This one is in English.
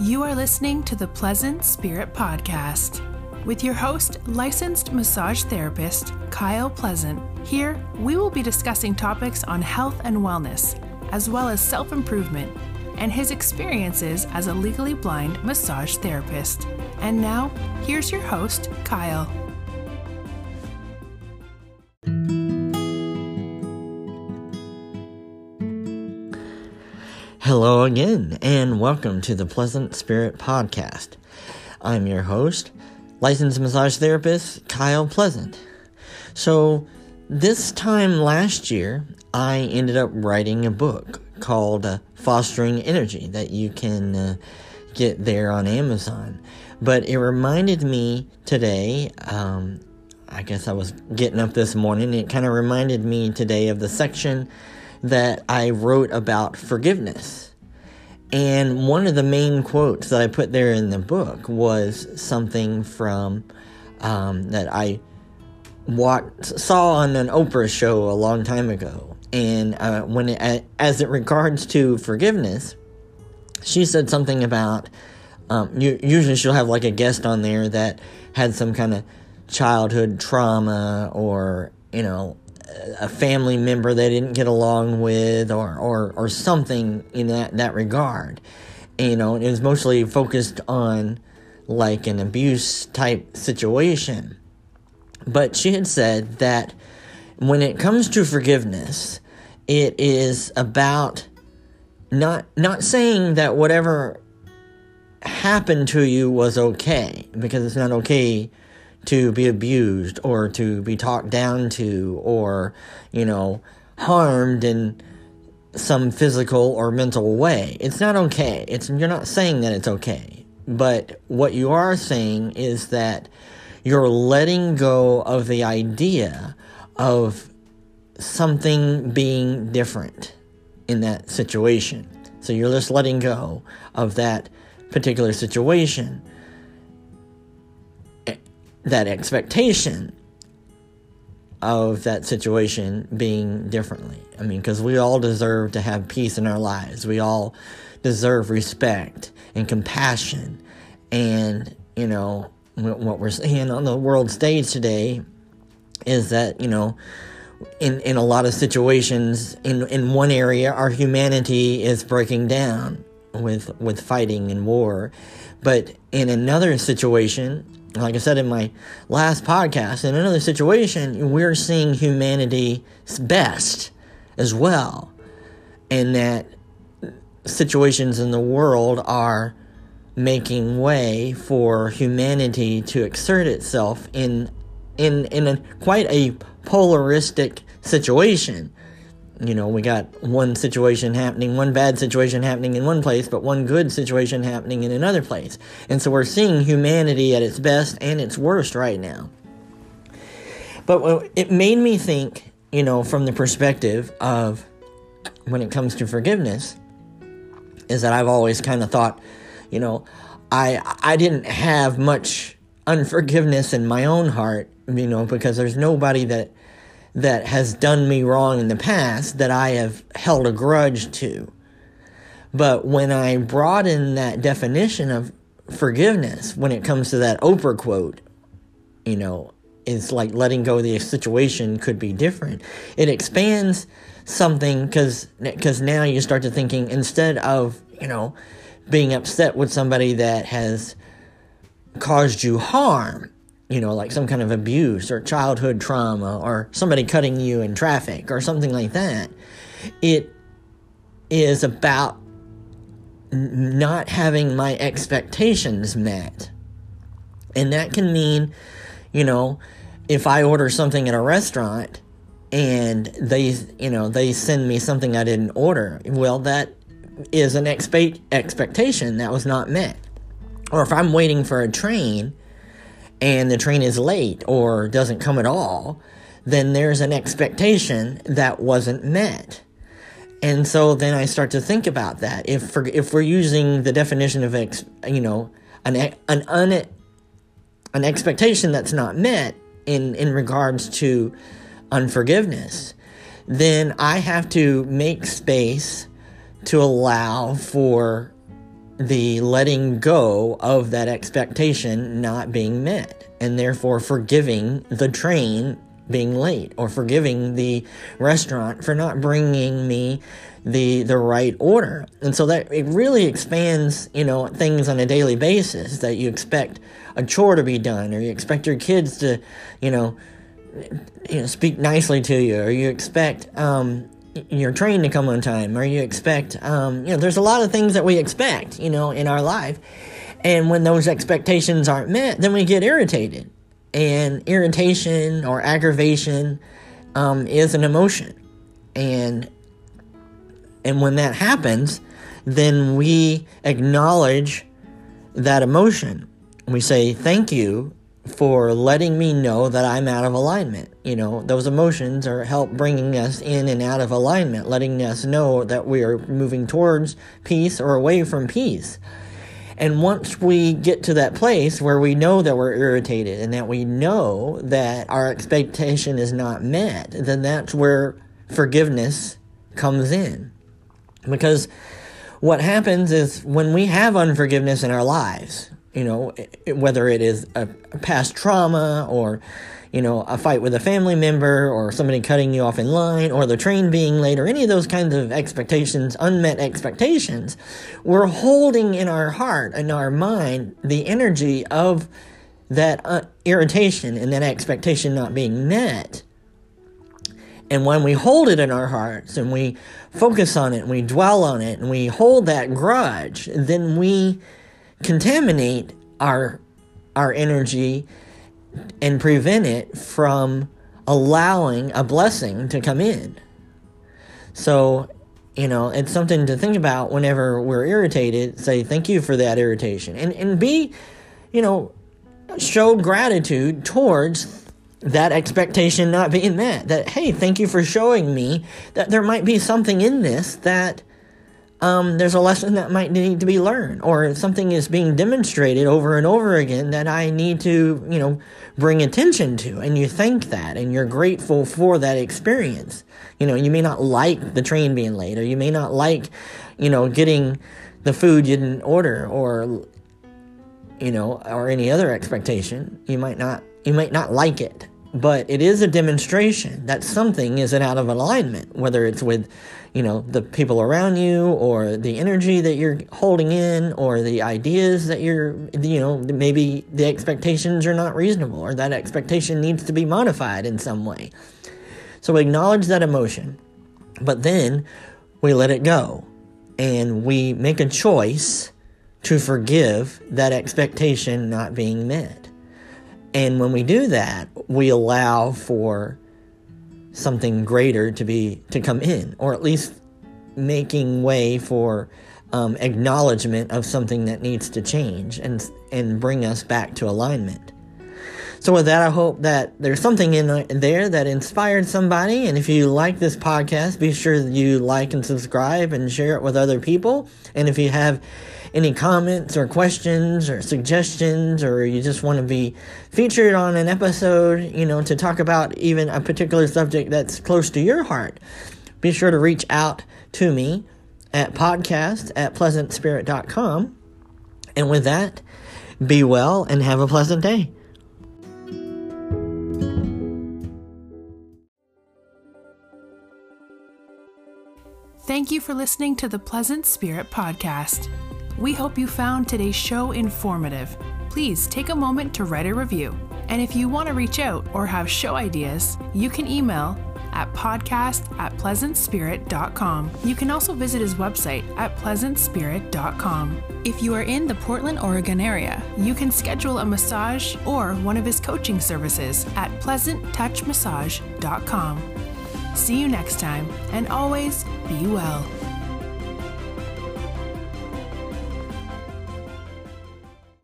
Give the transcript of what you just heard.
You are listening to the Pleasant Spirit Podcast with your host, licensed massage therapist Kyle Pleasant. Here, we will be discussing topics on health and wellness, as well as self improvement, and his experiences as a legally blind massage therapist. And now, here's your host, Kyle. Hello again, and welcome to the Pleasant Spirit Podcast. I'm your host, licensed massage therapist Kyle Pleasant. So, this time last year, I ended up writing a book called uh, Fostering Energy that you can uh, get there on Amazon. But it reminded me today, um, I guess I was getting up this morning, it kind of reminded me today of the section that I wrote about forgiveness. And one of the main quotes that I put there in the book was something from um, that I watched, saw on an Oprah show a long time ago. And uh, when it, as it regards to forgiveness, she said something about um, usually she'll have like a guest on there that had some kind of childhood trauma or you know a family member they didn't get along with or, or, or something in that, that regard. You know, it was mostly focused on like an abuse type situation. But she had said that when it comes to forgiveness, it is about not not saying that whatever happened to you was okay because it's not okay to be abused or to be talked down to or, you know, harmed in some physical or mental way. It's not okay. It's you're not saying that it's okay. But what you are saying is that you're letting go of the idea of something being different in that situation. So you're just letting go of that particular situation that expectation of that situation being differently. I mean, because we all deserve to have peace in our lives. We all deserve respect and compassion. And, you know, what we're seeing on the world stage today is that, you know, in, in a lot of situations, in, in one area, our humanity is breaking down with, with fighting and war. But in another situation, like I said in my last podcast, in another situation, we're seeing humanity's best as well. And that situations in the world are making way for humanity to exert itself in in in a, quite a polaristic situation you know, we got one situation happening, one bad situation happening in one place, but one good situation happening in another place. And so we're seeing humanity at its best and its worst right now. But it made me think, you know, from the perspective of when it comes to forgiveness, is that I've always kind of thought, you know, I I didn't have much unforgiveness in my own heart, you know, because there's nobody that that has done me wrong in the past that I have held a grudge to. But when I broaden that definition of forgiveness, when it comes to that Oprah quote, you know, it's like letting go of the situation could be different. It expands something because because now you start to thinking instead of you know being upset with somebody that has caused you harm you know, like some kind of abuse or childhood trauma or somebody cutting you in traffic or something like that. It is about not having my expectations met. And that can mean, you know, if I order something at a restaurant and they, you know, they send me something I didn't order, well, that is an expe- expectation that was not met. Or if I'm waiting for a train and the train is late or doesn't come at all, then there's an expectation that wasn't met. And so then I start to think about that. If for, if we're using the definition of ex, you know, an an un, an expectation that's not met in in regards to unforgiveness, then I have to make space to allow for the letting go of that expectation not being met, and therefore forgiving the train being late or forgiving the restaurant for not bringing me the the right order. And so that it really expands, you know, things on a daily basis that you expect a chore to be done or you expect your kids to, you know, you know speak nicely to you or you expect um, your train to come on time or you expect um, you know there's a lot of things that we expect you know in our life. And when those expectations aren't met then we get irritated. And irritation or aggravation um, is an emotion. And and when that happens then we acknowledge that emotion. We say thank you for letting me know that I'm out of alignment. You know, those emotions are help bringing us in and out of alignment, letting us know that we are moving towards peace or away from peace. And once we get to that place where we know that we're irritated and that we know that our expectation is not met, then that's where forgiveness comes in. Because what happens is when we have unforgiveness in our lives, you know, whether it is a past trauma or, you know, a fight with a family member or somebody cutting you off in line or the train being late or any of those kinds of expectations, unmet expectations, we're holding in our heart and our mind the energy of that uh, irritation and that expectation not being met. And when we hold it in our hearts and we focus on it and we dwell on it and we hold that grudge, then we contaminate our our energy and prevent it from allowing a blessing to come in. So, you know, it's something to think about whenever we're irritated. Say thank you for that irritation, and and be, you know, show gratitude towards that expectation not being met. That hey, thank you for showing me that there might be something in this that um, there's a lesson that might need to be learned, or something is being demonstrated over and over again that I need to, you know, bring attention to. And you thank that, and you're grateful for that experience. You know, you may not like the train being late, or you may not like, you know, getting the food you didn't order, or, you know, or any other expectation. You might not, you might not like it, but it is a demonstration that something isn't out of alignment, whether it's with you know the people around you or the energy that you're holding in or the ideas that you're you know maybe the expectations are not reasonable or that expectation needs to be modified in some way. So we acknowledge that emotion but then we let it go. And we make a choice to forgive that expectation not being met and when we do that we allow for something greater to be to come in, or at least making way for um, acknowledgement of something that needs to change and and bring us back to alignment. So with that, I hope that there's something in there that inspired somebody. And if you like this podcast, be sure you like and subscribe and share it with other people. And if you have any comments or questions or suggestions, or you just want to be featured on an episode, you know, to talk about even a particular subject that's close to your heart, be sure to reach out to me at podcast at pleasantspirit.com. And with that, be well and have a pleasant day. Thank you for listening to the Pleasant Spirit Podcast. We hope you found today's show informative. Please take a moment to write a review. And if you want to reach out or have show ideas, you can email at podcast at pleasantspirit.com. You can also visit his website at pleasantspirit.com. If you are in the Portland, Oregon area, you can schedule a massage or one of his coaching services at pleasanttouchmassage.com. See you next time, and always be well.